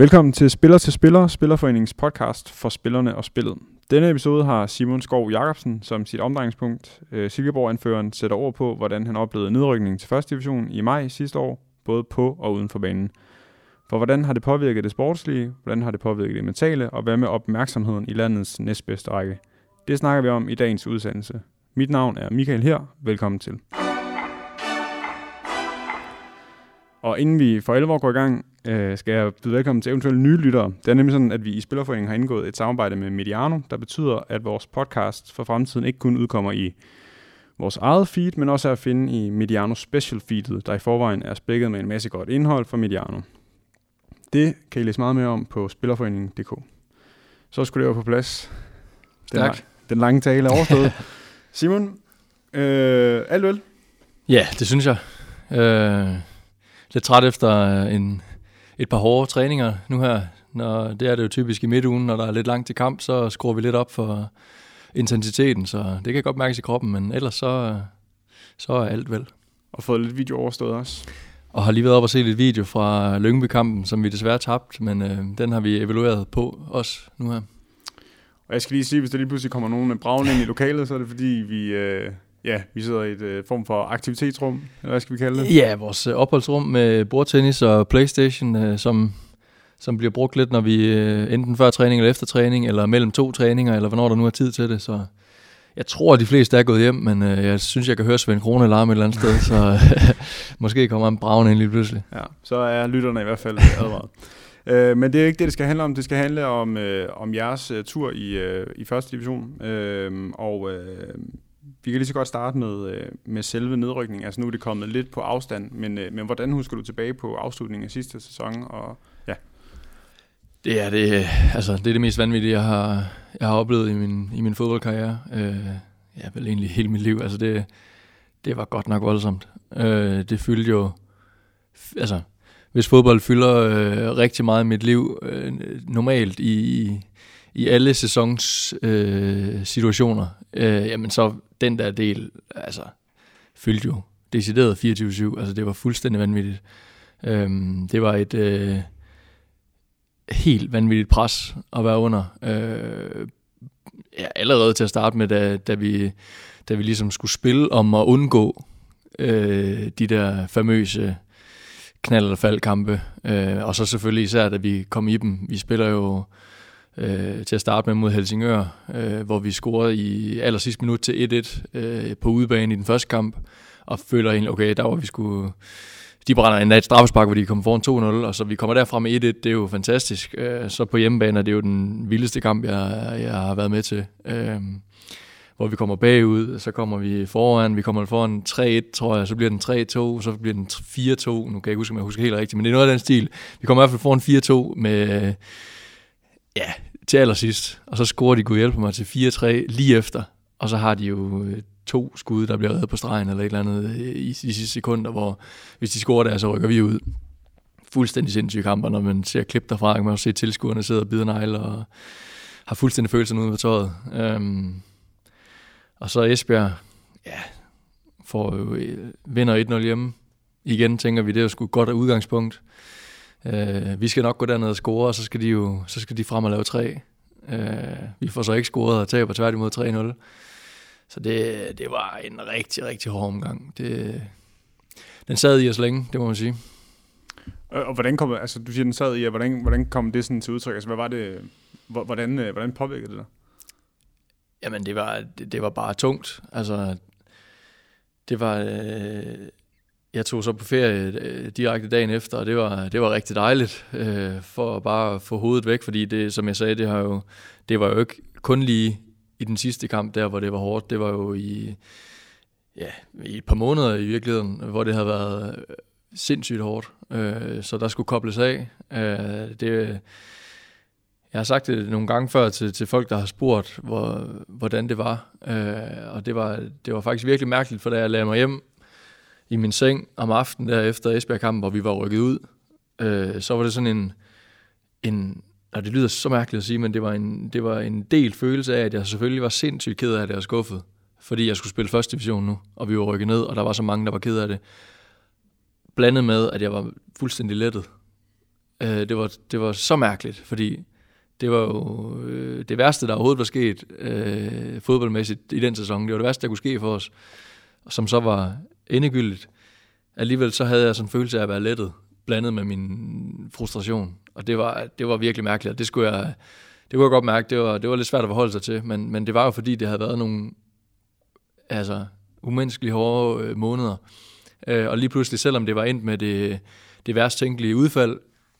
Velkommen til Spiller til Spiller, Spillerforeningens podcast for spillerne og spillet. Denne episode har Simon Skov Jacobsen som sit omdrejningspunkt. Øh, Silkeborg-anføreren sætter ord på, hvordan han oplevede nedrykningen til første division i maj sidste år, både på og uden for banen. For hvordan har det påvirket det sportslige, hvordan har det påvirket det mentale, og hvad med opmærksomheden i landets næstbedste række? Det snakker vi om i dagens udsendelse. Mit navn er Michael her. Velkommen til. Og inden vi for alvor går i gang, øh, skal jeg byde velkommen til eventuelle nye lyttere. Det er nemlig sådan, at vi i Spillerforeningen har indgået et samarbejde med Mediano, der betyder, at vores podcast for fremtiden ikke kun udkommer i vores eget feed, men også er at finde i Mediano Special Feedet, der i forvejen er spækket med en masse godt indhold fra Mediano. Det kan I læse meget mere om på spillerforeningen.dk. Så skulle det være på plads. Den, Tak. den lange tale er overstået. Simon, øh, alt vel? Ja, det synes jeg. Øh, lidt træt efter en, et par hårde træninger nu her. Når, det er det jo typisk i midtugen, når der er lidt langt til kamp, så skruer vi lidt op for intensiteten, så det kan godt mærkes i kroppen, men ellers så, så er alt vel. Og fået lidt video overstået også. Og har lige været op og set et video fra Lyngby-kampen, som vi desværre tabte, men øh, den har vi evalueret på også nu her. Og jeg skal lige sige, hvis der lige pludselig kommer nogen bravende ind i lokalet, så er det fordi, vi, øh, ja, vi sidder i et øh, form for aktivitetsrum, eller hvad skal vi kalde det? Ja, vores øh, opholdsrum med bordtennis og Playstation, øh, som, som bliver brugt lidt, når vi øh, enten før træning eller efter træning, eller mellem to træninger, eller hvornår der nu er tid til det. Så jeg tror, at de fleste er gået hjem, men øh, jeg synes, jeg kan høre Svend Krone alarm et eller andet sted, så måske kommer en braven ind lige pludselig. Ja, så er lytterne i hvert fald advaret. Øh, men det er ikke det, det skal handle om. Det skal handle om, øh, om jeres øh, tur i, øh, i første division. Øh, og øh, vi kan lige så godt starte med, øh, med selve nedrykningen. Altså nu er det kommet lidt på afstand, men, øh, men hvordan husker du tilbage på afslutningen af sidste sæson? Og, ja. Det er det, øh, altså, det er det mest vanvittige, jeg har, jeg har oplevet i min, i min fodboldkarriere. Øh, ja, vel egentlig hele mit liv. Altså det, det var godt nok voldsomt. Øh, det fyldte jo... Altså, hvis fodbold fylder øh, rigtig meget i mit liv, øh, normalt i, i alle sæsons øh, situationer, øh, jamen så den der del, altså, fyldte jo decideret 24-7. Altså det var fuldstændig vanvittigt. Øhm, det var et... Øh, helt vanvittigt pres at være under. Øh, ja, allerede til at starte med, da, da, vi, da vi ligesom skulle spille om at undgå øh, de der famøse knald- eller faldkampe. Øh, og så selvfølgelig især, da vi kom i dem. Vi spiller jo øh, til at starte med mod Helsingør, øh, hvor vi scorede i aller sidste minut til 1-1 øh, på udebane i den første kamp, og føler egentlig, okay, der var vi skulle de brænder endda et straffespark, hvor de kommer foran 2-0, og så vi kommer derfra med 1-1, det er jo fantastisk. Øh, så på hjemmebane er det jo den vildeste kamp, jeg, jeg har været med til. Øh, hvor vi kommer bagud, så kommer vi foran, vi kommer foran 3-1, tror jeg, så bliver den 3-2, så bliver den 4-2, nu kan jeg ikke huske, om jeg husker helt rigtigt, men det er noget af den stil. Vi kommer i hvert fald foran 4-2 med, ja, til allersidst, og så scorer de, gud hjælpe mig, til 4-3 lige efter, og så har de jo øh, to skud, der bliver reddet på stregen eller et eller andet øh, i de sidste sekunder, hvor hvis de scorer der, så rykker vi ud. Fuldstændig sindssyge kamper, når man ser klip derfra, kan man også se tilskuerne sidder og bider negle og har fuldstændig følelsen ude på tøjet. Øhm, og så Esbjerg, ja, får jo, øh, vinder 1-0 hjemme. Igen tænker vi, det er jo sgu et godt udgangspunkt. Uh, vi skal nok gå derned og score, og så skal de jo så skal de frem og lave tre. Uh, vi får så ikke scoret og taber tværtimod 3-0. Så det, det var en rigtig, rigtig hård omgang. Det, den sad i os længe, det må man sige. Og hvordan kom, altså du siger, den sad i, hvordan, hvordan kom det sådan til udtryk? Altså hvad var det, hvordan, hvordan påvirkede det dig? Jamen det var, det, det var bare tungt. Altså, det var, øh, jeg tog så på ferie øh, direkte dagen efter, og det var, det var rigtig dejligt, øh, for at bare få hovedet væk, fordi det, som jeg sagde, det, har jo, det var jo ikke kun lige i den sidste kamp der, hvor det var hårdt, det var jo i, ja, i et par måneder i virkeligheden, hvor det havde været øh, sindssygt hårdt. Øh, så der skulle kobles af. Øh, det, jeg har sagt det nogle gange før til, til folk, der har spurgt, hvor, hvordan det var. Øh, og det var, det var faktisk virkelig mærkeligt, for da jeg lagde mig hjem i min seng om aftenen der efter Esbjerg-kampen, hvor vi var rykket ud, øh, så var det sådan en, en og det lyder så mærkeligt at sige, men det var, en, det var en del følelse af, at jeg selvfølgelig var sindssygt ked af det og skuffet, fordi jeg skulle spille første division nu, og vi var rykket ned, og der var så mange, der var ked af det. Blandet med, at jeg var fuldstændig lettet. Øh, det, var, det var så mærkeligt, fordi det var jo øh, det værste, der overhovedet var sket øh, fodboldmæssigt i den sæson. Det var det værste, der kunne ske for os, som så var endegyldigt. Alligevel så havde jeg sådan en følelse af at være lettet, blandet med min frustration. Og det var, det var virkelig mærkeligt, og det skulle jeg, det kunne jeg godt mærke, det var, det var lidt svært at forholde sig til, men, men det var jo fordi, det havde været nogle altså, umenneskelige hårde øh, måneder. Øh, og lige pludselig, selvom det var endt med det, det værst tænkelige udfald,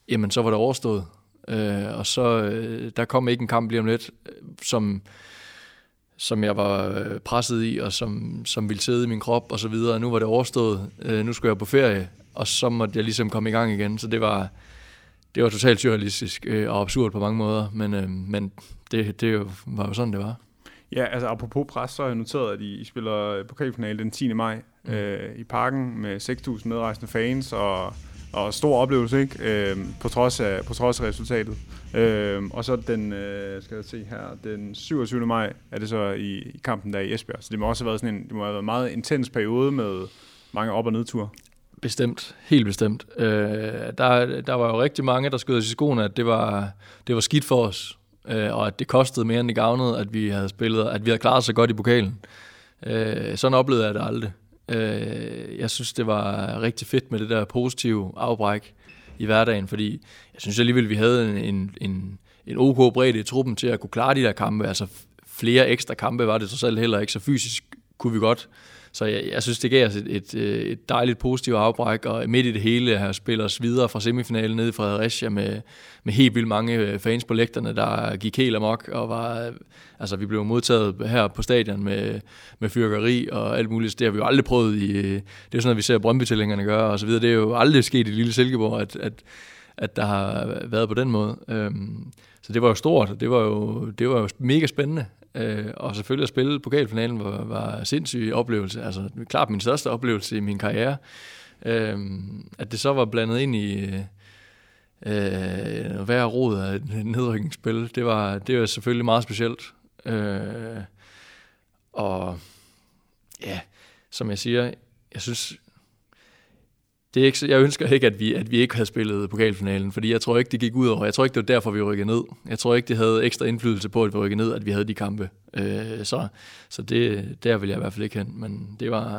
jamen så var det overstået. Øh, og så, øh, der kom ikke en kamp lige om lidt, øh, som, som jeg var øh, presset i, og som, som ville sidde i min krop og så videre. Nu var det overstået. Øh, nu skulle jeg på ferie, og så måtte jeg ligesom komme i gang igen. Så det var, det var totalt surrealistisk øh, og absurd på mange måder, men, øh, men det, det var jo sådan, det var. Ja, altså apropos pres, så har jeg noteret, at I, I spiller pokalfinale den 10. maj mm. øh, i parken med 6.000 medrejsende fans og, og stor oplevelse, ikke? Øh, på, trods af, på trods af resultatet. Øh, og så den, øh, skal jeg se her, den 27. maj er det så i, i kampen der i Esbjerg. Så det må også have været sådan en, det må have været en meget intens periode med mange op- og nedture. Bestemt, helt bestemt. Øh, der, der var jo rigtig mange, der skød os i skoene, at det var, det var skidt for os, øh, og at det kostede mere end det gavnede, at vi havde spillet, at vi havde klaret sig godt i pokalen. Øh, sådan oplevede jeg det aldrig. Øh, jeg synes, det var rigtig fedt med det der positive afbræk i hverdagen, fordi jeg synes alligevel, vi havde en, en, en, en OK bredde i truppen til at kunne klare de der kampe. Altså flere ekstra kampe var det så selv heller ikke, så fysisk kunne vi godt så jeg, jeg synes, det gav os et, et, øh, et dejligt positivt afbræk, og midt i det hele har spillet os videre fra semifinalen ned i Fredericia med, med helt vildt mange øh, fans på lægterne, der gik helt amok, og var, øh, altså vi blev modtaget her på stadion med, med fyrkeri og alt muligt. Det har vi jo aldrig prøvet i, det er sådan noget, vi ser brøndby gøre og så videre. Det er jo aldrig sket i Lille Silkeborg, at, at, at der har været på den måde. Øhm, så det var jo stort, det var jo, det var jo mega spændende. Øh, og selvfølgelig at spille pokalfinalen var, var en sindssyg oplevelse. Altså klart min største oplevelse i min karriere. Øh, at det så var blandet ind i øh, hver rod af et nedrykningsspil, det var, det var selvfølgelig meget specielt. Øh, og ja, som jeg siger, jeg synes, det er ikke, jeg ønsker ikke, at vi, at vi ikke havde spillet pokalfinalen, fordi jeg tror ikke, det gik ud over. Jeg tror ikke, det var derfor, vi rykkede ned. Jeg tror ikke, det havde ekstra indflydelse på, at vi rykkede ned, at vi havde de kampe. Øh, så så det, der vil jeg i hvert fald ikke hen. Men det var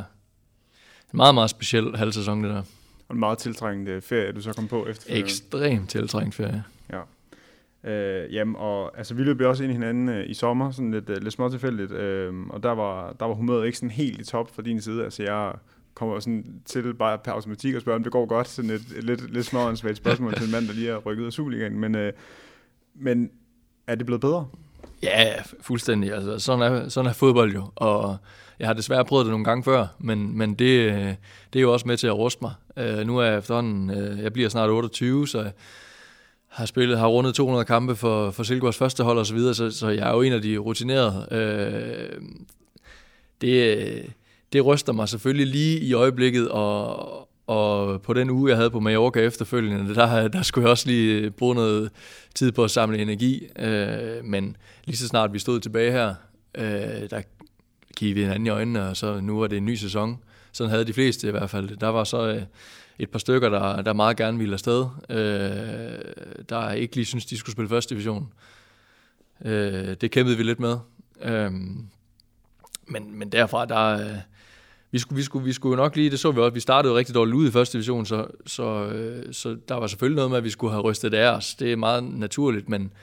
en meget, meget speciel halvsæson, det der. Og en meget tiltrængende ferie, du så kom på efter. Ekstremt tiltrængt ferie. Ja. Øh, jamen, og altså, vi løb også ind i hinanden øh, i sommer, sådan lidt, øh, lidt småt tilfældigt, øh, og der var, der var humøret ikke sådan helt i top fra din side. Altså, jeg kommer sådan til bare per automatik og spørger, om det går godt. Sådan et, et lidt, lidt småansvagt spørgsmål til en mand, der lige har rykket ud af Superligaen. Men, øh, men er det blevet bedre? Ja, fuldstændig. Altså, sådan, er, sådan er fodbold jo. Og jeg har desværre prøvet det nogle gange før, men, men det, øh, det er jo også med til at ruste mig. Øh, nu er jeg efterhånden, øh, jeg bliver snart 28, så jeg har spillet, har rundet 200 kampe for, for Silkeborgs første hold og så videre, så, så jeg er jo en af de rutinerede. Øh, det, øh, det ryster mig selvfølgelig lige i øjeblikket, og, og på den uge, jeg havde på Mallorca efterfølgende, der, der skulle jeg også lige bruge noget tid på at samle energi. Øh, men lige så snart vi stod tilbage her, øh, der kiggede vi hinanden i øjnene, og så nu er det en ny sæson. Sådan havde de fleste i hvert fald. Der var så øh, et par stykker, der, der meget gerne ville afsted, øh, der ikke lige synes de skulle spille første division. Øh, det kæmpede vi lidt med. Øh, men, men derfra, der, øh, vi skulle, vi, skulle, vi skulle nok lige, det så vi også, vi startede rigtig dårligt ud i første division, så, så, øh, så der var selvfølgelig noget med, at vi skulle have rystet af os. Det er meget naturligt, men,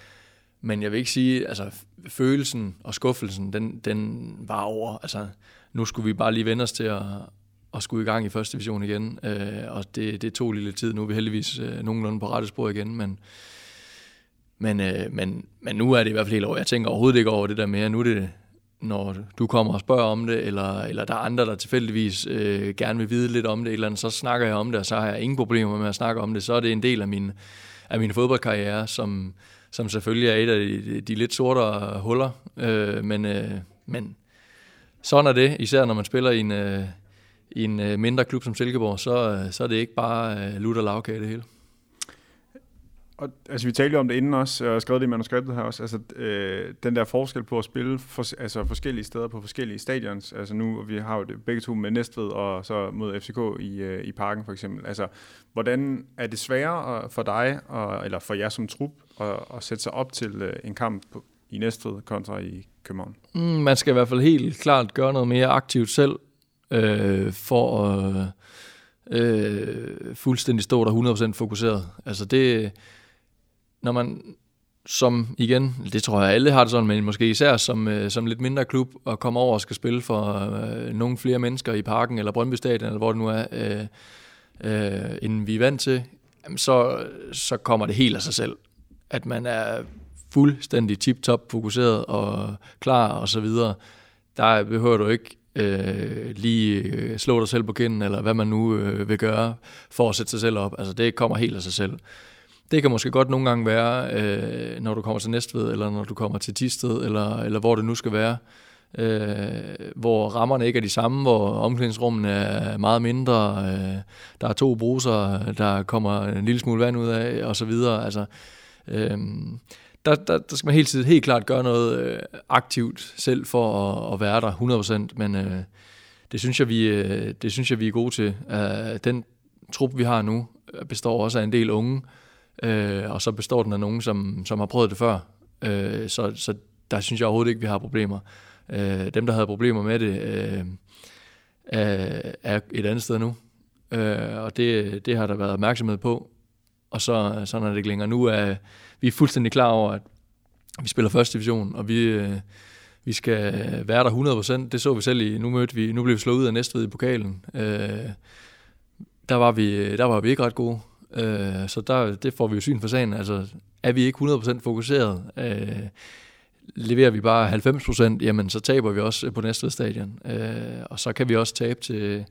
men jeg vil ikke sige, altså følelsen og skuffelsen, den, den var over. Altså, nu skulle vi bare lige vende os til at, at skulle i gang i første division igen, øh, og det, det tog lidt tid. Nu er vi heldigvis øh, nogenlunde på rette spor igen, men, men, øh, men, men nu er det i hvert fald helt over. Jeg tænker overhovedet ikke over det der mere. Nu er det, når du kommer og spørger om det, eller, eller der er andre, der tilfældigvis øh, gerne vil vide lidt om det, eller andet, så snakker jeg om det, og så har jeg ingen problemer med at snakke om det. Så er det en del af min, af min fodboldkarriere, som, som selvfølgelig er et af de, de lidt sortere huller. Øh, men, øh, men sådan er det, især når man spiller i en, øh, i en øh, mindre klub som Silkeborg, så, øh, så er det ikke bare øh, lutter lavkage det hele. Og, altså, vi talte jo om det inden også, og jeg skrev det i manuskriptet her også, altså øh, den der forskel på at spille for, altså, forskellige steder på forskellige stadions, altså nu, vi har jo det begge to med Næstved og så mod FCK i, øh, i parken for eksempel, altså hvordan er det sværere for dig, og, eller for jer som trup, at, at sætte sig op til øh, en kamp på, i Næstved kontra i København? Mm, man skal i hvert fald helt klart gøre noget mere aktivt selv, øh, for at øh, fuldstændig stå der 100% fokuseret. Altså det, når man som igen, det tror jeg alle har det sådan, men måske især som, øh, som lidt mindre klub, og kommer over og skal spille for øh, nogle flere mennesker i parken, eller Brøndby Stadion, eller hvor det nu er, øh, øh, end vi er vant til, så, så kommer det helt af sig selv. At man er fuldstændig tip-top fokuseret og klar og så videre. Der behøver du ikke øh, lige øh, slå dig selv på kinden, eller hvad man nu øh, vil gøre for at sætte sig selv op. Altså det kommer helt af sig selv. Det kan måske godt nogle gange være, øh, når du kommer til Næstved, eller når du kommer til Tisted, eller, eller hvor det nu skal være, øh, hvor rammerne ikke er de samme, hvor omklædningsrummene er meget mindre, øh, der er to bruser, der kommer en lille smule vand ud af, og så videre. Altså, øh, der, der, der skal man hele tiden helt klart gøre noget øh, aktivt selv for at, at være der 100%, men øh, det, synes jeg, vi, øh, det synes jeg, vi er gode til. Uh, den trup, vi har nu, består også af en del unge, øh, øh, og så består den af nogen, som, som har prøvet det før. Øh, så, så der synes jeg overhovedet ikke, vi har problemer. Øh, dem, der havde problemer med det, øh, er, er et andet sted nu. Øh, og det, det har der været opmærksomhed på. Og så sådan er det ikke længere. Nu er vi er fuldstændig klar over, at vi spiller første division, og vi, øh, vi skal være der 100%. Det så vi selv i, nu mødte vi, nu blev vi slået ud af Næstved i pokalen. Øh, der, var vi, der var vi ikke ret gode. Øh, så der, det får vi jo syn for sagen. Altså, er vi ikke 100% fokuseret, øh, leverer vi bare 90%, jamen så taber vi også på næste stadion. Øh, og så kan vi også tabe til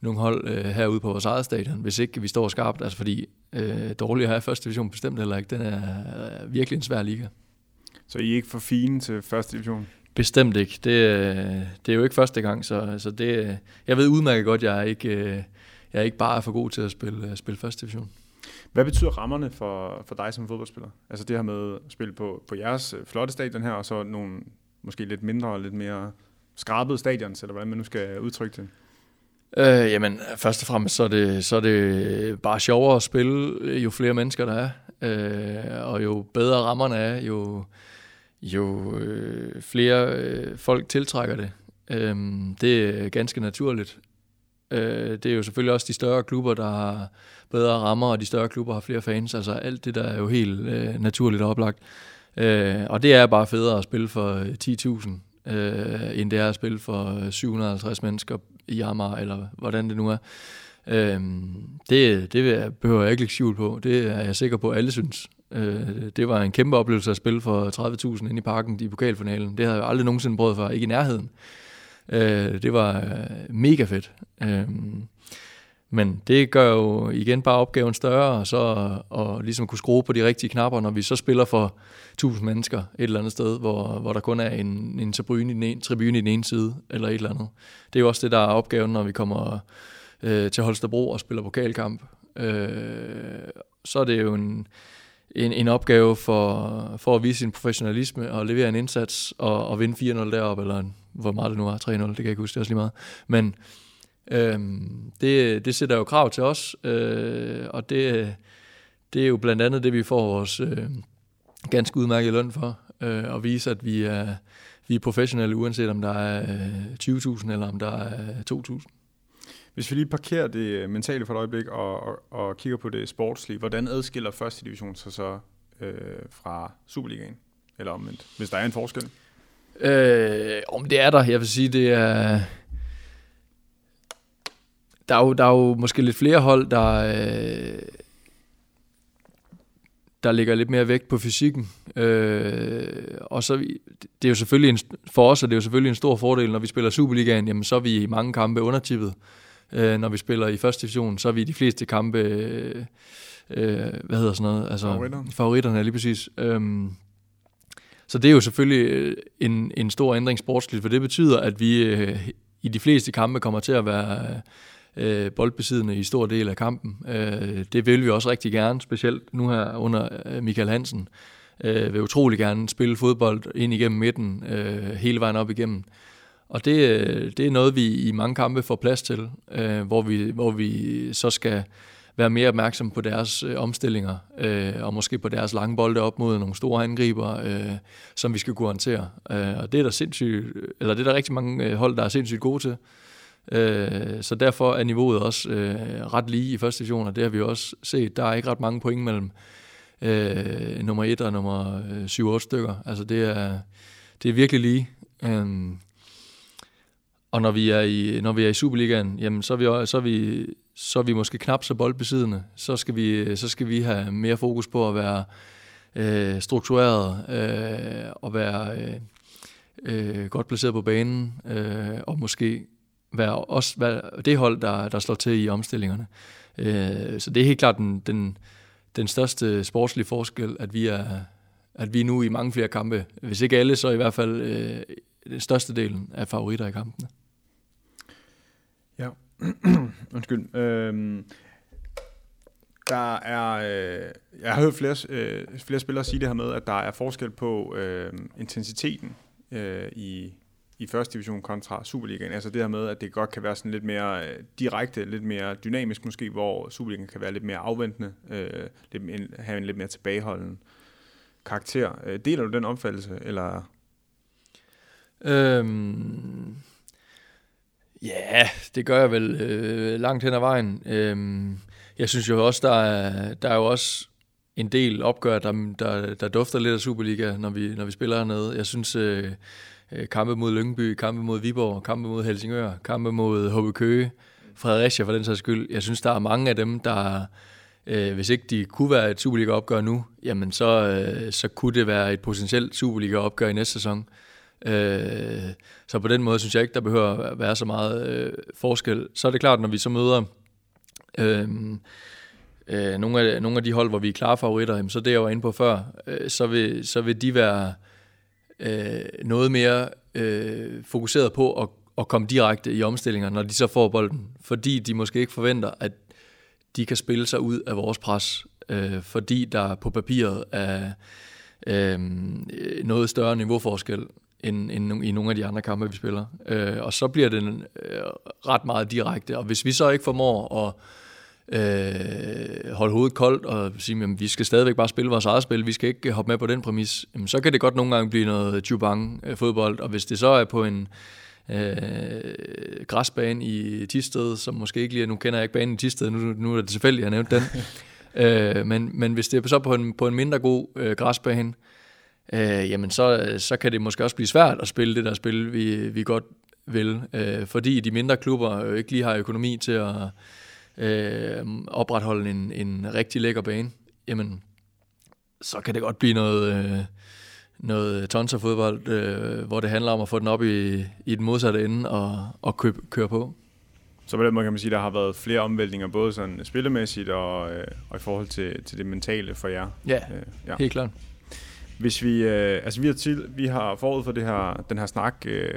nogle hold øh, herude på vores eget stadion, hvis ikke vi står skarpt. Altså fordi øh, dårligere er første division bestemt heller ikke. Den er øh, virkelig en svær liga. Så I er ikke for fine til første division? Bestemt ikke. Det, øh, det er jo ikke første gang, så, så det, jeg ved udmærket godt, at jeg er ikke, øh, jeg er ikke bare for god til at spille, øh, spille første division. Hvad betyder rammerne for, for dig som fodboldspiller? Altså det her med at spille på, på jeres øh, flotte stadion her, og så nogle måske lidt mindre og lidt mere skrabede stadions, eller hvordan man nu skal udtrykke det? Øh, jamen, først og fremmest så er, det, så er det bare sjovere at spille, jo flere mennesker der er. Øh, og jo bedre rammerne er, jo, jo øh, flere øh, folk tiltrækker det. Øh, det er ganske naturligt. Øh, det er jo selvfølgelig også de større klubber, der har bedre rammer, og de større klubber har flere fans. Altså alt det der er jo helt øh, naturligt og oplagt. Øh, og det er bare federe at spille for øh, 10.000, øh, end det er at spille for øh, 750 mennesker i Amager, eller hvordan det nu er. Øh, det, det behøver jeg ikke lægge skjul på. Det er jeg sikker på, at alle synes. Øh, det var en kæmpe oplevelse at spille for 30.000 inde i parken i pokalfinalen. Det havde jeg aldrig nogensinde prøvet før, ikke i nærheden. Øh, Øh, det var øh, mega fedt. Øh, men det gør jo igen bare opgaven større, og så og ligesom kunne skrue på de rigtige knapper, når vi så spiller for 1000 mennesker et eller andet sted, hvor, hvor der kun er en, en tribune, i den ene, tribune i den ene side, eller et eller andet. Det er jo også det, der er opgaven, når vi kommer øh, til Holstebro og spiller pokalkamp. Øh, så er det jo en, en, en opgave for, for at vise sin professionalisme og levere en indsats og, og vinde 4-0 deroppe, eller hvor meget det nu var, 3-0, det kan jeg ikke huske, det er også lige meget. Men øhm, det, det sætter jo krav til os, øh, og det, det er jo blandt andet det, vi får vores øh, ganske udmærket løn for, øh, at vise, at vi er, vi er professionelle, uanset om der er øh, 20.000 eller om der er øh, 2.000. Hvis vi lige parkerer det mentale for et øjeblik og, og, og kigger på det sportslige, hvordan adskiller første division sig så øh, fra Superligaen? Eller omvendt, hvis der er en forskel? Øh, om det er der, jeg vil sige, det er... Der er jo, der er jo måske lidt flere hold, der, øh, der ligger lidt mere vægt på fysikken. Øh, og så det er jo selvfølgelig en, for os er det jo selvfølgelig en stor fordel, når vi spiller Superligaen, jamen så er vi i mange kampe undertippet. Øh, når vi spiller i første division, så er vi i de fleste kampe, øh, øh, hvad hedder sådan noget? Altså, favoritterne. Favoritterne, lige præcis. Øh, så det er jo selvfølgelig øh, en, en stor ændring sportsligt, for det betyder, at vi øh, i de fleste kampe kommer til at være øh, boldbesiddende i stor del af kampen. Øh, det vil vi også rigtig gerne, specielt nu her under øh, Michael Hansen. Øh, vil utrolig gerne spille fodbold ind igennem midten, øh, hele vejen op igennem. Og det, øh, det er noget, vi i mange kampe får plads til, øh, hvor, vi, hvor vi så skal være mere opmærksom på deres øh, omstillinger, øh, og måske på deres lange bolde op mod nogle store angriber, øh, som vi skal kunne håndtere. Øh, og det er der sindssygt, eller det er der rigtig mange øh, hold, der er sindssygt gode til. Øh, så derfor er niveauet også øh, ret lige i første division, og det har vi også set. Der er ikke ret mange point mellem øh, nummer 1 og nummer øh, 7-8 stykker. Altså det er, det er virkelig lige. Øh, og når vi er i, når vi er i Superligaen, jamen så er vi, så er vi, så er vi måske knap så boldbesiddende. Så skal vi, øh, så skal vi have mere fokus på at være øh, struktureret øh, og være øh, øh, godt placeret på banen øh, og måske være også være det hold, der, der slår til i omstillingerne. Øh, så det er helt klart den, den, den største sportslige forskel, at vi er at vi nu i mange flere kampe, hvis ikke alle, så i hvert fald øh, den største delen af favoritter i kampene. Undskyld. Øhm, der er, øh, jeg har hørt flere, øh, flere spillere sige det her med, at der er forskel på øh, intensiteten øh, i, i første division kontra Superligaen. Altså det her med, at det godt kan være sådan lidt mere øh, direkte, lidt mere dynamisk måske, hvor Superligaen kan være lidt mere afventende, øh, lidt, have en lidt mere tilbageholden karakter. Øh, deler du den opfattelse, eller? Øhm, Ja, det gør jeg vel øh, langt hen ad vejen. Øhm, jeg synes jo også, der er, der er jo også en del opgør, der, der, der dufter lidt af Superliga, når vi, når vi spiller hernede. Jeg synes, øh, øh kampe mod Lyngby, kampe mod Viborg, kampe mod Helsingør, kampe mod HB Køge, Fredericia for den sags skyld. Jeg synes, der er mange af dem, der, øh, hvis ikke de kunne være et Superliga-opgør nu, jamen så, øh, så kunne det være et potentielt Superliga-opgør i næste sæson. Øh, Øh, så på den måde synes jeg ikke, der behøver at være så meget øh, forskel. Så er det klart, når vi så møder øh, øh, nogle, af, nogle af de hold, hvor vi er klare favoritter, jamen, så det jeg var inde på før, øh, så, vil, så vil de være øh, noget mere øh, fokuseret på at, at komme direkte i omstillinger, når de så får bolden. Fordi de måske ikke forventer, at de kan spille sig ud af vores pres, øh, fordi der på papiret er øh, noget større niveauforskel end, end i nogle af de andre kampe, vi spiller. Øh, og så bliver det øh, ret meget direkte. Og hvis vi så ikke formår at øh, holde hovedet koldt og sige, at vi skal stadigvæk bare spille vores eget spil, vi skal ikke hoppe med på den præmis, jamen, så kan det godt nogle gange blive noget jubang fodbold. Og hvis det så er på en øh, græsbane i Tisted, som måske ikke lige, nu kender jeg ikke banen i Tisted, nu, nu er det tilfældigt, jeg nævnte den. øh, men, men hvis det er så på en, på en mindre god øh, græsbane, øh, jamen så, så kan det måske også blive svært at spille det der spil, vi, vi godt vil, øh, fordi de mindre klubber jo ikke lige har økonomi til at øh, opretholde en, en rigtig lækker bane, jamen så kan det godt blive noget, øh, noget tonserfodbold, øh, hvor det handler om at få den op i, i den modsatte ende og, og købe, køre på. Så på den måde kan man sige, at der har været flere omvæltninger, både sådan spillemæssigt og, øh, og i forhold til, til det mentale for jer. Ja, øh, ja. helt klart. Hvis vi, øh, altså vi har, til, vi har forud for det her, den her snak øh,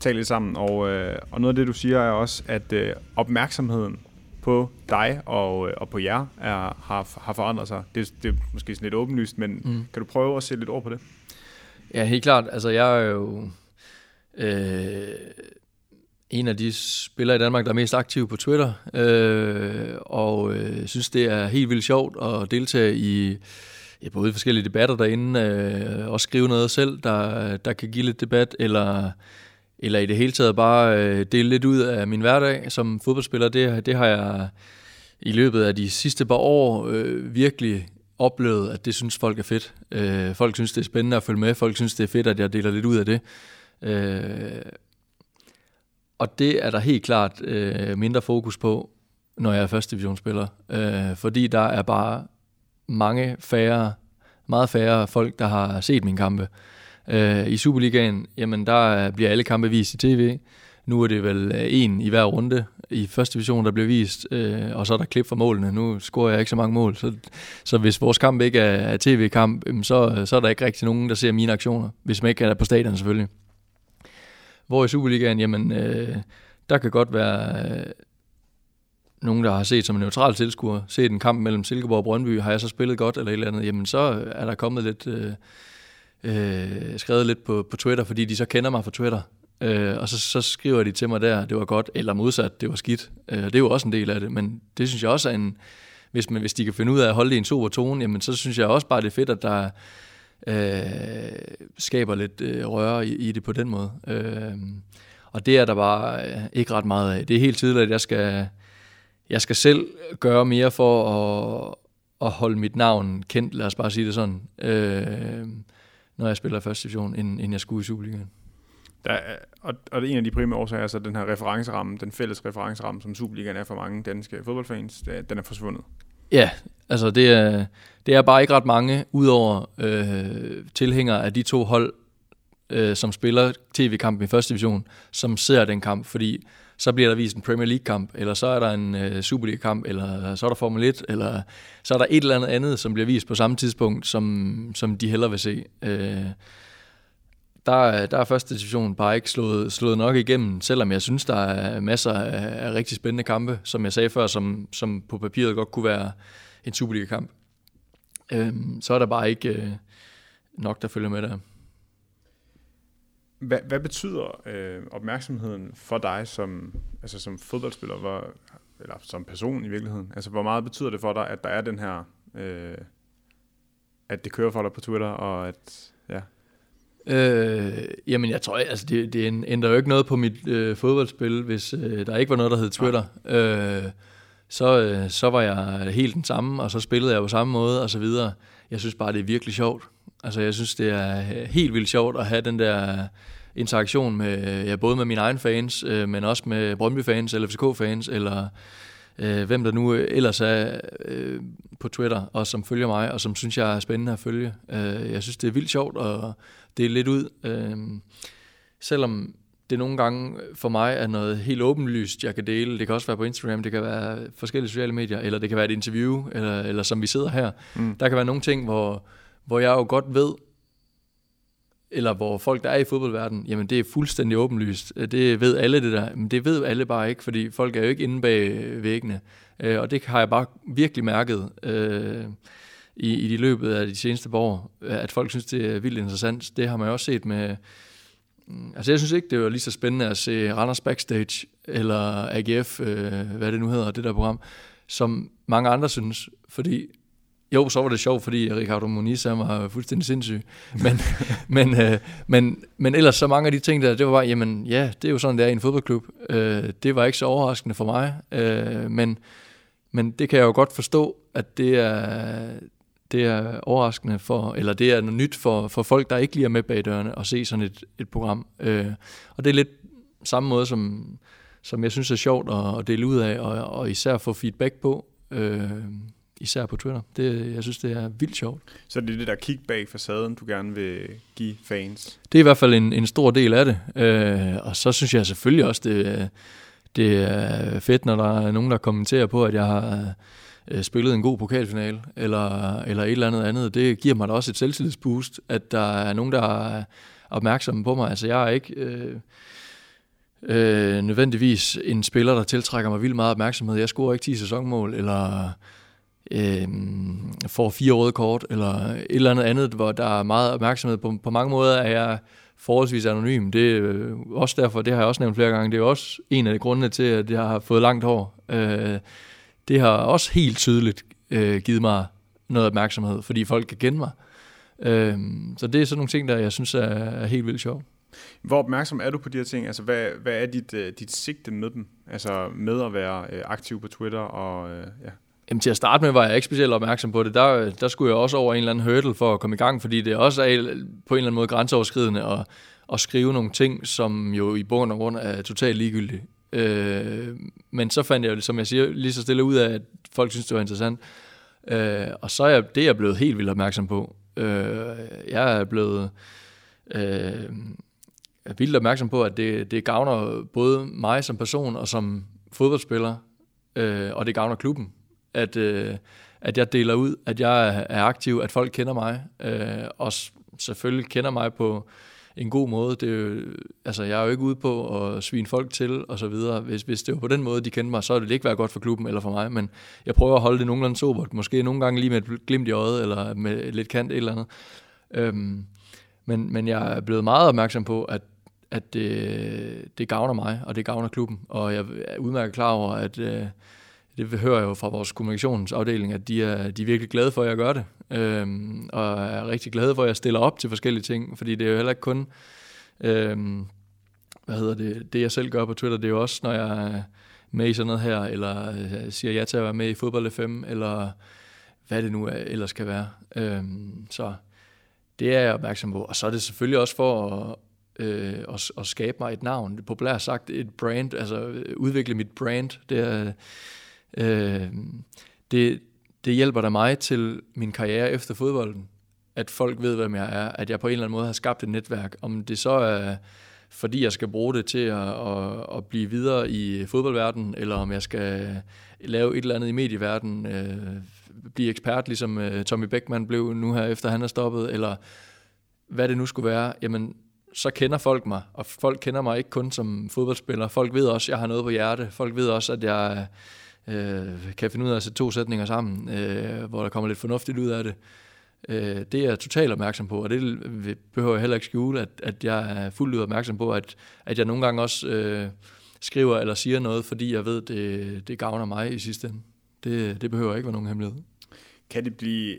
talt lidt sammen, og, øh, og noget af det, du siger, er også, at øh, opmærksomheden på dig og, øh, og på jer er, har, har forandret sig. Det, det er måske sådan lidt åbenlyst, men mm. kan du prøve at sætte lidt ord på det? Ja, helt klart. Altså, jeg er jo øh, en af de spillere i Danmark, der er mest aktiv på Twitter, øh, og øh, synes, det er helt vildt sjovt at deltage i ja, både i forskellige debatter derinde, øh, og skrive noget selv, der, der kan give lidt debat, eller, eller i det hele taget bare øh, dele lidt ud af min hverdag som fodboldspiller. Det, det har jeg i løbet af de sidste par år øh, virkelig oplevet, at det synes folk er fedt. Øh, folk synes, det er spændende at følge med. Folk synes, det er fedt, at jeg deler lidt ud af det. Øh, og det er der helt klart øh, mindre fokus på, når jeg er første divisionsspiller. Øh, fordi der er bare mange færre, meget færre folk, der har set mine kampe. Øh, I Superligaen, jamen der bliver alle kampe vist i tv. Nu er det vel øh, en i hver runde i første division, der bliver vist, øh, og så er der klip for målene. Nu scorer jeg ikke så mange mål, så, så hvis vores kamp ikke er, er tv-kamp, så, så er der ikke rigtig nogen, der ser mine aktioner, hvis man ikke er på stadion selvfølgelig. Hvor i Superligaen, jamen, øh, der kan godt være nogen, der har set som en neutral tilskuer, set en kamp mellem Silkeborg og Brøndby, har jeg så spillet godt eller et eller andet, jamen så er der kommet lidt, øh, øh, skrevet lidt på, på Twitter, fordi de så kender mig fra Twitter. Øh, og så, så skriver de til mig der, det var godt, eller modsat, det var skidt. Øh, det er jo også en del af det, men det synes jeg også er en, hvis, man, hvis de kan finde ud af at holde det i en super tone, jamen så synes jeg også bare, det er fedt, at der øh, skaber lidt øh, røre i, i det på den måde. Øh, og det er der bare øh, ikke ret meget af. Det er helt tydeligt, at jeg skal, jeg skal selv gøre mere for at, at holde mit navn kendt, lad os bare sige det sådan, øh, når jeg spiller i første division, end, end jeg skulle i Superligaen. Der er, og, og det er en af de primære årsager, altså den her referenceramme, den fælles referenceramme, som Superligaen er for mange danske fodboldfans, den er forsvundet. Ja, altså det er, det er bare ikke ret mange, udover øh, tilhængere af de to hold, øh, som spiller tv-kampen i første division, som ser den kamp, fordi så bliver der vist en Premier League-kamp, eller så er der en øh, Superliga-kamp, eller så er der Formel 1, eller så er der et eller andet andet, som bliver vist på samme tidspunkt, som, som de hellere vil se. Øh, der, der er første division bare ikke slået, slået nok igennem, selvom jeg synes, der er masser af, af rigtig spændende kampe, som jeg sagde før, som, som på papiret godt kunne være en Superliga-kamp. Øh, så er der bare ikke øh, nok, der følger med der. Hvad, hvad betyder øh, opmærksomheden for dig som, altså som fodboldspiller, hvor, eller som person i virkeligheden? Altså hvor meget betyder det for dig, at der er den her, øh, at det kører for dig på Twitter, og at, ja, Øh, jamen, jeg tror, altså, det, det ændrer jo ikke noget på mit øh, fodboldspil, hvis øh, der ikke var noget, der hed Twitter. Ja. Øh, så, øh, så var jeg helt den samme, og så spillede jeg på samme måde, og så videre. Jeg synes bare, det er virkelig sjovt. Altså, jeg synes, det er helt vildt sjovt at have den der interaktion med, ja, både med mine egne fans, øh, men også med Brøndby-fans, eller FCK-fans, eller øh, hvem der nu ellers er øh, på Twitter, og som følger mig, og som synes, jeg er spændende at følge. Øh, jeg synes, det er vildt sjovt at dele lidt ud. Øh, selvom det nogle gange for mig er noget helt åbenlyst, jeg kan dele. Det kan også være på Instagram, det kan være forskellige sociale medier, eller det kan være et interview, eller, eller som vi sidder her. Mm. Der kan være nogle ting, hvor, hvor jeg jo godt ved, eller hvor folk, der er i fodboldverdenen, jamen det er fuldstændig åbenlyst. Det ved alle det der, men det ved alle bare ikke, fordi folk er jo ikke inde bag væggene. Øh, og det har jeg bare virkelig mærket øh, i, i de løbet af de seneste år, at folk synes, det er vildt interessant. Det har man også set med... Mm, altså jeg synes ikke, det var lige så spændende at se Randers Backstage, eller AGF, øh, hvad det nu hedder, det der program, som mange andre synes, fordi jo, så var det sjovt, fordi Ricardo Muniz var fuldstændig sindssyg. Men, men, øh, men, men ellers så mange af de ting der, det var bare, jamen ja, det er jo sådan, det er i en fodboldklub. Øh, det var ikke så overraskende for mig. Øh, men, men det kan jeg jo godt forstå, at det er, det er overraskende for, eller det er noget nyt for, for folk, der ikke lige er med bag dørene, at se sådan et, et program. Øh, og det er lidt samme måde, som, som jeg synes er sjovt at, at dele ud af, og, og især få feedback på. Øh, især på Twitter. Det, jeg synes, det er vildt sjovt. Så det er det der kig bag facaden, du gerne vil give fans? Det er i hvert fald en, en stor del af det. Øh, og så synes jeg selvfølgelig også, det, det er fedt, når der er nogen, der kommenterer på, at jeg har spillede spillet en god pokalfinale, eller, eller et eller andet andet. Det giver mig da også et selvtillidsboost, at der er nogen, der er opmærksomme på mig. Altså, jeg er ikke... Øh, øh, nødvendigvis en spiller, der tiltrækker mig vildt meget opmærksomhed. Jeg scorer ikke 10 sæsonmål, eller øh, får fire røde kort, eller et eller andet andet, hvor der er meget opmærksomhed. På, på mange måder er jeg forholdsvis anonym. Det er øh, også derfor, det har jeg også nævnt flere gange, det er også en af de grundene til, at jeg har fået langt hår. Øh, det har også helt tydeligt øh, givet mig noget opmærksomhed, fordi folk kan kende mig. Øh, så det er sådan nogle ting, der jeg synes er, er helt vildt sjovt. Hvor opmærksom er du på de her ting? Altså, hvad, hvad er dit, uh, dit sigte med dem? Altså, med at være uh, aktiv på Twitter og uh, ja. Jamen til at starte med var jeg ikke specielt opmærksom på det. Der, der skulle jeg også over en eller anden hurdle for at komme i gang, fordi det også er på en eller anden måde grænseoverskridende at, at skrive nogle ting, som jo i bund og grund er totalt ligegyldige. Øh, men så fandt jeg jo, som jeg siger, lige så stille ud af, at folk synes, det var interessant. Øh, og så er jeg, det er jeg blevet helt vildt opmærksom på. Øh, jeg er blevet øh, vildt opmærksom på, at det, det gavner både mig som person og som fodboldspiller, øh, og det gavner klubben at, øh, at jeg deler ud, at jeg er aktiv, at folk kender mig, øh, og selvfølgelig kender mig på en god måde. Det er jo, altså, jeg er jo ikke ude på at svine folk til og så videre. Hvis, hvis det var på den måde, de kendte mig, så ville det ikke være godt for klubben eller for mig, men jeg prøver at holde det nogenlunde sobert. Måske nogle gange lige med et glimt i øjet, eller med lidt kant et eller andet. Øhm, men, men jeg er blevet meget opmærksom på, at at det, det gavner mig, og det gavner klubben. Og jeg er udmærket klar over, at øh, det hører jeg jo fra vores kommunikationsafdeling, at de er, de er virkelig glade for, at jeg gør det. Øhm, og er rigtig glade for, at jeg stiller op til forskellige ting, fordi det er jo heller ikke kun, øhm, hvad hedder det, det jeg selv gør på Twitter, det er jo også, når jeg er med i sådan noget her, eller øh, siger ja til at være med i Fodbold FM, eller hvad det nu er, ellers kan være. Øhm, så det er jeg opmærksom på. Og så er det selvfølgelig også for at, øh, at, at skabe mig et navn. Populært sagt et brand, altså udvikle mit brand. Det er, øh, det, det hjælper da mig til min karriere efter fodbolden, at folk ved, hvem jeg er, at jeg på en eller anden måde har skabt et netværk. Om det så er, fordi jeg skal bruge det til at, at, at blive videre i fodboldverdenen, eller om jeg skal lave et eller andet i medieverdenen, øh, blive ekspert, ligesom øh, Tommy Beckmann blev nu her, efter han er stoppet, eller hvad det nu skulle være, jamen så kender folk mig, og folk kender mig ikke kun som fodboldspiller. Folk ved også, at jeg har noget på hjerte. Folk ved også, at jeg øh, kan finde ud af at sætte to sætninger sammen, øh, hvor der kommer lidt fornuftigt ud af det. Øh, det er jeg totalt opmærksom på, og det behøver jeg heller ikke skjule, at, at jeg er fuldt ud opmærksom på, at, at jeg nogle gange også øh, skriver eller siger noget, fordi jeg ved, det, det gavner mig i sidste ende. Det, det behøver ikke være nogen hemmelighed. Kan det blive...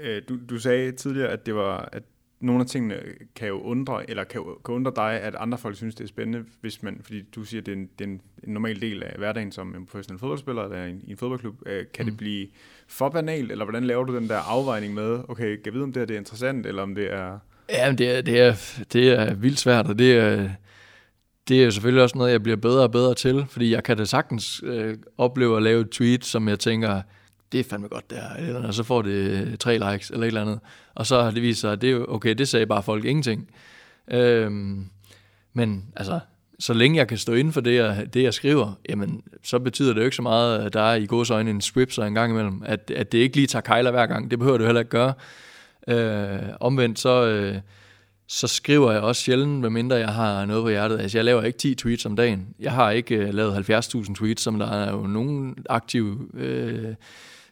Øh, du, du sagde tidligere, at det var, at nogle af tingene kan jo undre, eller kan, kan undre dig, at andre folk synes, det er spændende, hvis man, fordi du siger, at det er en, det er en, en normal del af hverdagen som en professionel fodboldspiller eller en, i en fodboldklub. Øh, kan mm. det blive for banalt, eller hvordan laver du den der afvejning med, okay, kan jeg vide, om det her det er interessant, eller om det er... Ja, det er, det er, det er vildt svært, og det er, det er selvfølgelig også noget, jeg bliver bedre og bedre til, fordi jeg kan da sagtens øh, opleve at lave et tweet, som jeg tænker, det er fandme godt der, eller, og så får det øh, tre likes eller et eller andet. Og så har det vist sig, at det er okay, det sagde bare folk ingenting. Øhm, men altså, så længe jeg kan stå inden for det, jeg, det, jeg skriver, jamen, så betyder det jo ikke så meget, at der er i gods øjne en så en gang imellem. At, at det ikke lige tager kejler hver gang, det behøver du heller ikke gøre. Øh, omvendt så, øh, så skriver jeg også sjældent, medmindre jeg har noget på hjertet. Altså, jeg laver ikke 10 tweets om dagen. Jeg har ikke øh, lavet 70.000 tweets, som der er jo nogen aktive øh,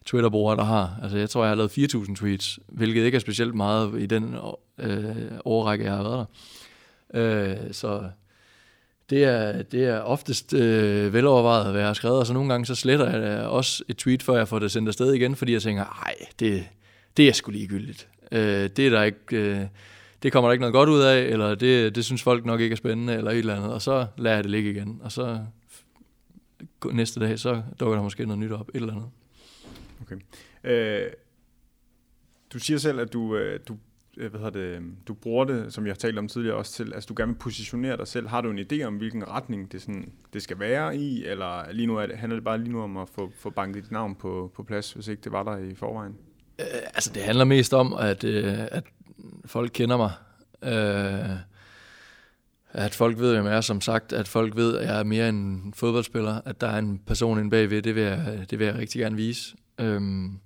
Twitter-brugere, der har. Altså, jeg tror, jeg har lavet 4.000 tweets, hvilket ikke er specielt meget i den øh, overrække, jeg har været der. Øh, så det er, det er oftest øh, velovervejet, hvad jeg har skrevet, og så nogle gange så sletter jeg øh, også et tweet, før jeg får det sendt afsted igen, fordi jeg tænker, nej, det, det er sgu ligegyldigt. Øh, det er der ikke... Øh, det kommer der ikke noget godt ud af, eller det, det synes folk nok ikke er spændende, eller et eller andet, og så lader jeg det ligge igen, og så næste dag, så dukker der måske noget nyt op, et eller andet. Okay. Øh, du siger selv, at du, øh, du, øh, hvad hedder det, øh, du bruger det, som jeg har talt om tidligere også til, altså du gerne vil positionere dig selv. Har du en idé om, hvilken retning det, sådan, det skal være i, eller lige nu er det, handler det bare lige nu om at få, få banket dit navn på, på plads, hvis ikke det var der i forvejen? Øh, altså det handler mest om, at, øh, at folk kender mig. Øh, at folk ved, hvem jeg er, som sagt, at folk ved, at jeg er mere en fodboldspiller, at der er en person inde bagved, det vil jeg, det vil jeg rigtig gerne vise. Øhm,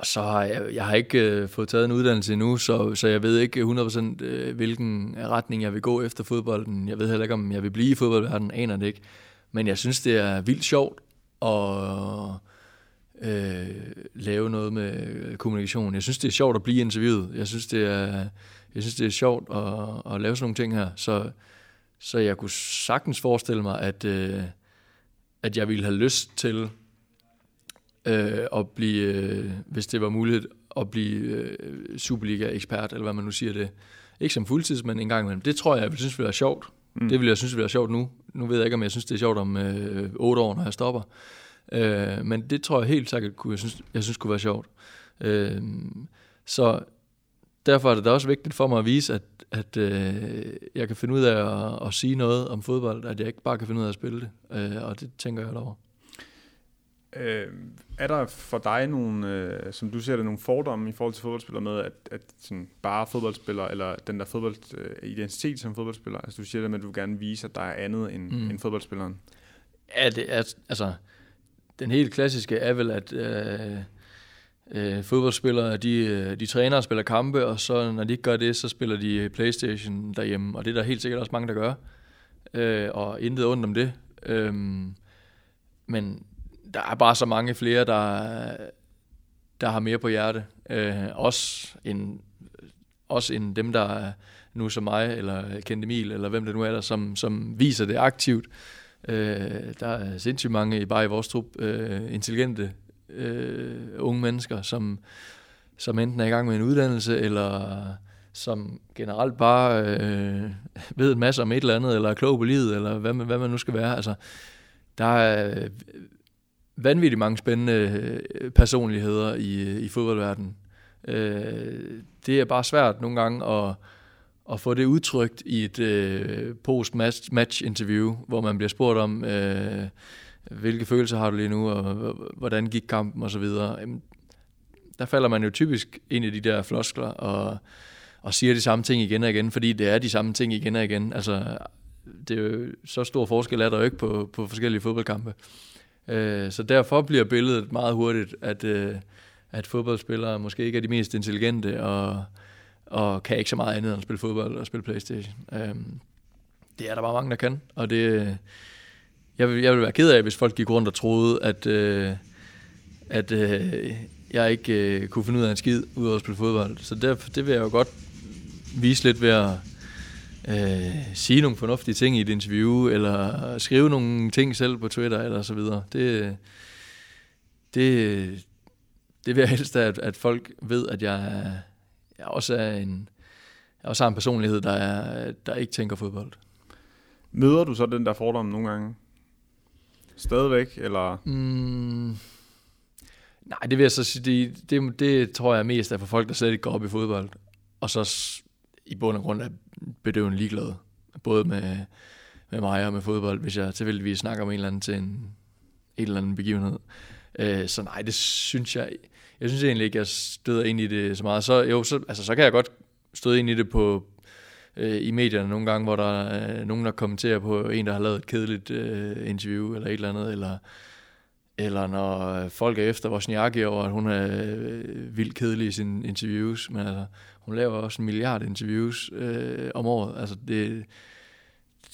og så har jeg, jeg har ikke øh, fået taget en uddannelse endnu, så, så jeg ved ikke 100% øh, hvilken øh, retning jeg vil gå efter fodbolden. Jeg ved heller ikke, om jeg vil blive i fodboldverdenen, aner det ikke. Men jeg synes, det er vildt sjovt at øh, lave noget med kommunikation. Jeg synes, det er sjovt at blive interviewet. Jeg synes, det er, jeg synes, det er sjovt at, at lave sådan nogle ting her. Så, så jeg kunne sagtens forestille mig, at, øh, at jeg ville have lyst til øh, at blive, øh, hvis det var muligt, at blive øh, Superliga-ekspert, eller hvad man nu siger det. Ikke som fuldtids, men en gang imellem. Det tror jeg, jeg synes ville være sjovt. Mm. Det vil jeg synes ville være sjovt nu. Nu ved jeg ikke, om jeg synes, det er sjovt om øh, 8 år, når jeg stopper. Øh, men det tror jeg helt sikkert, kunne, jeg, synes, jeg synes kunne være sjovt. Øh, så derfor er det da også vigtigt for mig at vise, at, at øh, jeg kan finde ud af at, at sige noget om fodbold, at jeg ikke bare kan finde ud af at spille det. Øh, og det tænker jeg over. Øh, er der for dig nogle, øh, som du ser det, nogle fordomme i forhold til fodboldspillere med, at, at sådan bare fodboldspiller, eller den der fodbold, øh, identitet som fodboldspiller, altså du siger det med, at du gerne vil vise, at der er andet end, mm. end fodboldspilleren? Ja, det er, altså, den helt klassiske er vel, at, øh, øh, fodboldspillere, de, øh, de træner og spiller kampe, og så når de ikke gør det, så spiller de Playstation derhjemme, og det er der helt sikkert også mange, der gør, øh, og intet ondt om det. Øh, men der er bare så mange flere, der, der har mere på hjerte, øh, også, end, også end dem, der er nu som mig, eller Kent Emil, eller hvem det nu er, der, som, som viser det aktivt. Øh, der er sindssygt mange bare i vores trup, øh, intelligente øh, unge mennesker, som, som enten er i gang med en uddannelse, eller som generelt bare øh, ved en masse om et eller andet, eller er klog på livet, eller hvad man, hvad man nu skal være. Altså, der er vanvittigt mange spændende øh, personligheder i, øh, i fodboldverdenen. Øh, det er bare svært nogle gange at, at få det udtrykt i et øh, post-match-interview, hvor man bliver spurgt om, øh, hvilke følelser har du lige nu, og hvordan gik kampen osv. Der falder man jo typisk ind i de der floskler og, og siger de samme ting igen og igen, fordi det er de samme ting igen og igen. Altså, det er jo, så stor forskel er der jo ikke på, på forskellige fodboldkampe. Øh, så derfor bliver billedet meget hurtigt, at, øh, at fodboldspillere måske ikke er de mest intelligente, og, og kan ikke så meget andet end at spille fodbold og spille Playstation. Øh, det er der bare mange, der kan, og det, jeg, vil, jeg vil være ked af, hvis folk gik rundt og troede, at, øh, at øh, jeg ikke øh, kunne finde ud af en skid, ud over at spille fodbold. Så derfor, det vil jeg jo godt vise lidt ved at øh, sige nogle fornuftige ting i et interview, eller skrive nogle ting selv på Twitter, eller så videre. Det, det, det vil jeg helst, at, at folk ved, at jeg, jeg også er en, jeg også har en personlighed, der, er, der ikke tænker fodbold. Møder du så den der fordom nogle gange? Stadigvæk, eller? Mm, nej, det vil jeg så sige, det, det, det tror jeg mest er for folk, der slet ikke går op i fodbold. Og så i bund og grund er bedøvende ligeglad. Både med, med mig og med fodbold, hvis jeg tilfældigvis snakker om en eller anden til en, en eller anden begivenhed. Øh, så nej, det synes jeg... Jeg synes egentlig ikke, jeg støder ind i det så meget. Så, jo, så, altså, så kan jeg godt støde ind i det på, øh, i medierne nogle gange, hvor der er nogen, der kommenterer på en, der har lavet et kedeligt øh, interview, eller et eller andet, eller, eller når folk er efter Wozniacki over, at hun er øh, vildt kedelig i sine interviews, men altså, hun laver også en milliard interviews øh, om året. Altså, det,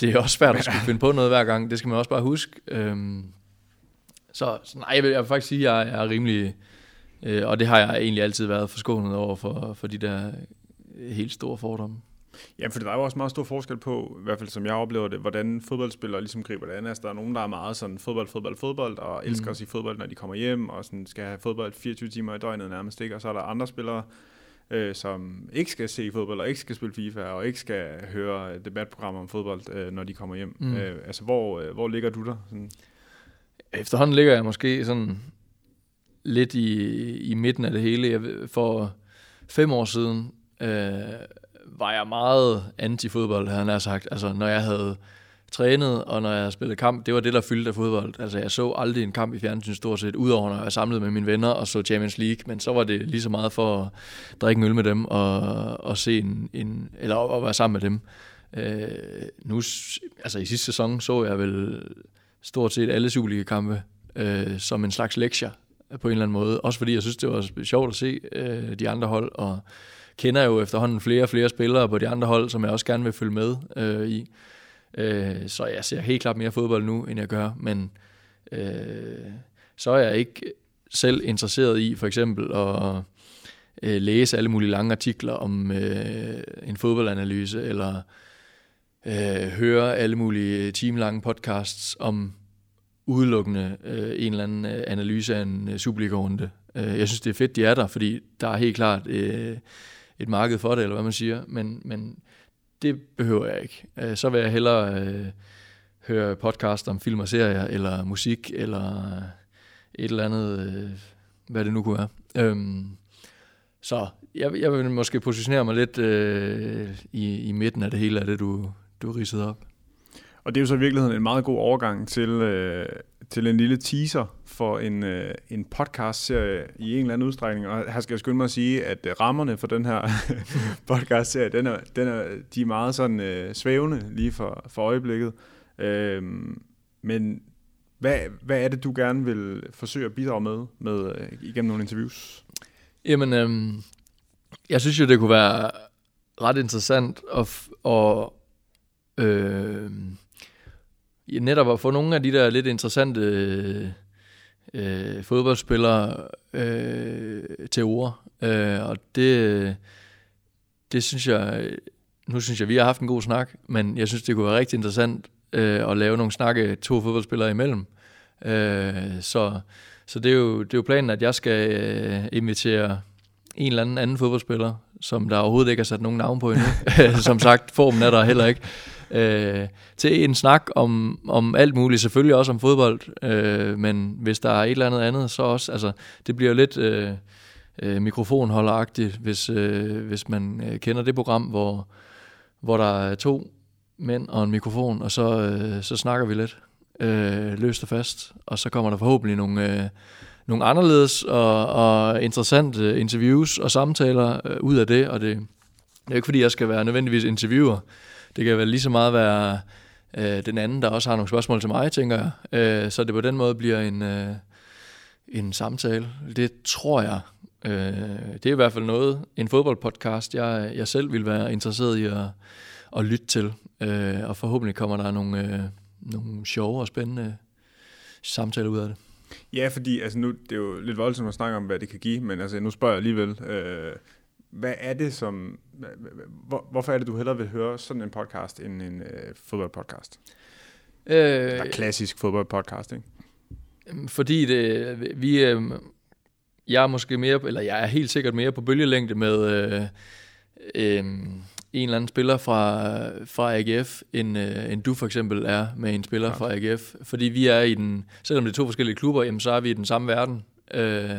det er også svært at skulle finde på noget hver gang, det skal man også bare huske. Øhm, så, så nej, jeg vil, jeg vil faktisk sige, at jeg er rimelig, øh, og det har jeg egentlig altid været forskånet over for, for de der helt store fordomme. Ja, for der er jo også meget stor forskel på, i hvert fald som jeg oplever det, hvordan fodboldspillere ligesom griber det an. Altså, der er nogen, der er meget sådan fodbold, fodbold, fodbold, og elsker mm. at sige fodbold, når de kommer hjem, og sådan skal have fodbold 24 timer i døgnet nærmest, ikke? Og så er der andre spillere, øh, som ikke skal se fodbold, og ikke skal spille FIFA, og ikke skal høre debatprogrammer om fodbold, øh, når de kommer hjem. Mm. Øh, altså, hvor, øh, hvor ligger du der? Sådan? Efterhånden ligger jeg måske sådan lidt i, i midten af det hele. Jeg, for fem år siden, øh, var jeg meget anti-fodbold, havde han sagt. Altså, når jeg havde trænet, og når jeg spillede kamp, det var det, der fyldte af fodbold. Altså, jeg så aldrig en kamp i fjernsyn stort set, udover når jeg samlede med mine venner og så Champions League, men så var det lige så meget for at drikke en øl med dem og, og se en, en eller at være sammen med dem. Øh, nu, altså i sidste sæson så jeg vel stort set alle Superliga-kampe øh, som en slags lektier på en eller anden måde. Også fordi jeg synes, det var sjovt at se øh, de andre hold, og kender jo efterhånden flere og flere spillere på de andre hold, som jeg også gerne vil følge med øh, i. Øh, så jeg ser helt klart mere fodbold nu, end jeg gør, men øh, så er jeg ikke selv interesseret i for eksempel at øh, læse alle mulige lange artikler om øh, en fodboldanalyse, eller øh, høre alle mulige timelange podcasts om udelukkende øh, en eller anden øh, analyse af en øh, Superliga-runde. Øh, jeg synes, det er fedt, de er der, fordi der er helt klart øh, et marked for det, eller hvad man siger, men, men det behøver jeg ikke. Øh, så vil jeg hellere øh, høre podcast om film og serier, eller musik, eller øh, et eller andet, øh, hvad det nu kunne være. Øhm, så jeg, jeg vil måske positionere mig lidt øh, i, i midten af det hele af det, du, du ridsede op. Og det er jo så i virkeligheden en meget god overgang til, øh, til en lille teaser for en, øh, en podcast-serie i en eller anden udstrækning. Og her skal jeg skynde mig at sige, at øh, rammerne for den her podcast-serie, den er, den er, de er meget sådan øh, svævende lige for, for øjeblikket. Øh, men hvad, hvad er det, du gerne vil forsøge at bidrage med, med øh, igennem nogle interviews? Jamen, øh, jeg synes jo, det kunne være ret interessant at, at øh, netop at få nogle af de der lidt interessante øh, fodboldspillere øh, til ord. Øh, og det, det synes jeg, nu synes jeg, vi har haft en god snak, men jeg synes, det kunne være rigtig interessant øh, at lave nogle snakke to fodboldspillere imellem. Øh, så så det, er jo, det er jo planen, at jeg skal øh, invitere en eller anden anden fodboldspiller, som der overhovedet ikke er sat nogen navn på endnu. som sagt, formen er der heller ikke. Øh, til en snak om, om alt muligt, selvfølgelig også om fodbold, øh, men hvis der er et eller andet andet, så også, altså, det bliver jo lidt øh, øh, mikrofonholderagtigt, hvis, øh, hvis man øh, kender det program, hvor, hvor der er to mænd og en mikrofon, og så, øh, så snakker vi lidt øh, løst og fast, og så kommer der forhåbentlig nogle, øh, nogle anderledes og, og interessante interviews og samtaler øh, ud af det, og det, det er ikke fordi, jeg skal være nødvendigvis interviewer. Det kan vel lige så meget være øh, den anden, der også har nogle spørgsmål til mig, tænker jeg. Øh, så det på den måde bliver en, øh, en samtale. Det tror jeg. Øh, det er i hvert fald noget, en fodboldpodcast, jeg, jeg selv vil være interesseret i at, at lytte til. Øh, og forhåbentlig kommer der nogle, øh, nogle sjove og spændende samtaler ud af det. Ja, fordi altså nu, det er jo lidt voldsomt at snakke om, hvad det kan give, men altså, nu spørger jeg alligevel, øh, hvad er det som, hvor, hvorfor er det, du hellere vil høre sådan en podcast, end en øh, fodboldpodcast? Øh, Eller klassisk fodboldpodcast, ikke? Fordi det, vi, øh, jeg er måske mere, eller jeg er helt sikkert mere på bølgelængde med øh, øh, en eller anden spiller fra, fra AGF, end, øh, end du for eksempel er med en spiller ja. fra AGF. Fordi vi er i den, selvom det er to forskellige klubber, jamen, så er vi i den samme verden. Øh,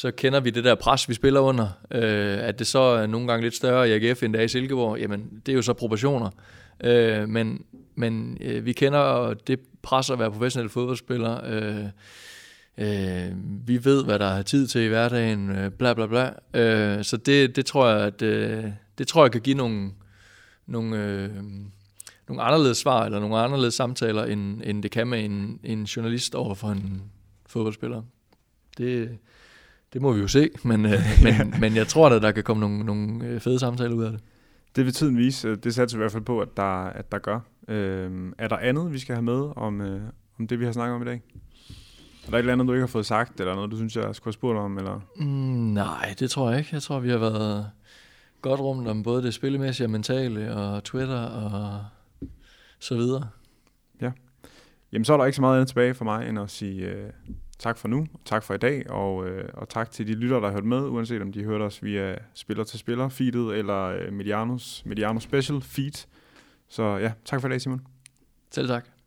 så kender vi det der pres, vi spiller under. Øh, at det så er nogle gange lidt større i AGF, end det er i Silkeborg, jamen det er jo så proportioner. Øh, men men øh, vi kender det pres at være professionel fodboldspiller. Øh, øh, vi ved, hvad der er tid til i hverdagen, øh, bla bla bla. Øh, så det, det tror jeg, at øh, det tror jeg kan give nogle, nogle, øh, nogle anderledes svar, eller nogle anderledes samtaler, end, end det kan med en, en journalist over for en fodboldspiller. Det, det må vi jo se, men, øh, men, men jeg tror, at der kan komme nogle, nogle øh, fede samtaler ud af det. Det vil tiden vise. Det satser i hvert fald på, at der, at der gør. Øh, er der andet, vi skal have med om, øh, om det, vi har snakket om i dag? Er der et eller andet, du ikke har fået sagt, eller noget, du synes, jeg skulle have spurgt om? Eller? Mm, nej, det tror jeg ikke. Jeg tror, vi har været godt rundt om både det spillemæssige og mentale, og Twitter og så videre. Ja. Jamen, så er der ikke så meget andet tilbage for mig, end at sige øh, tak for nu, tak for i dag, og, øh, og tak til de lyttere, der har hørt med, uanset om de hørte os via spiller til spiller feedet, eller øh, Medianos, Mediano Special feed. Så ja, tak for i dag, Simon. Selv tak.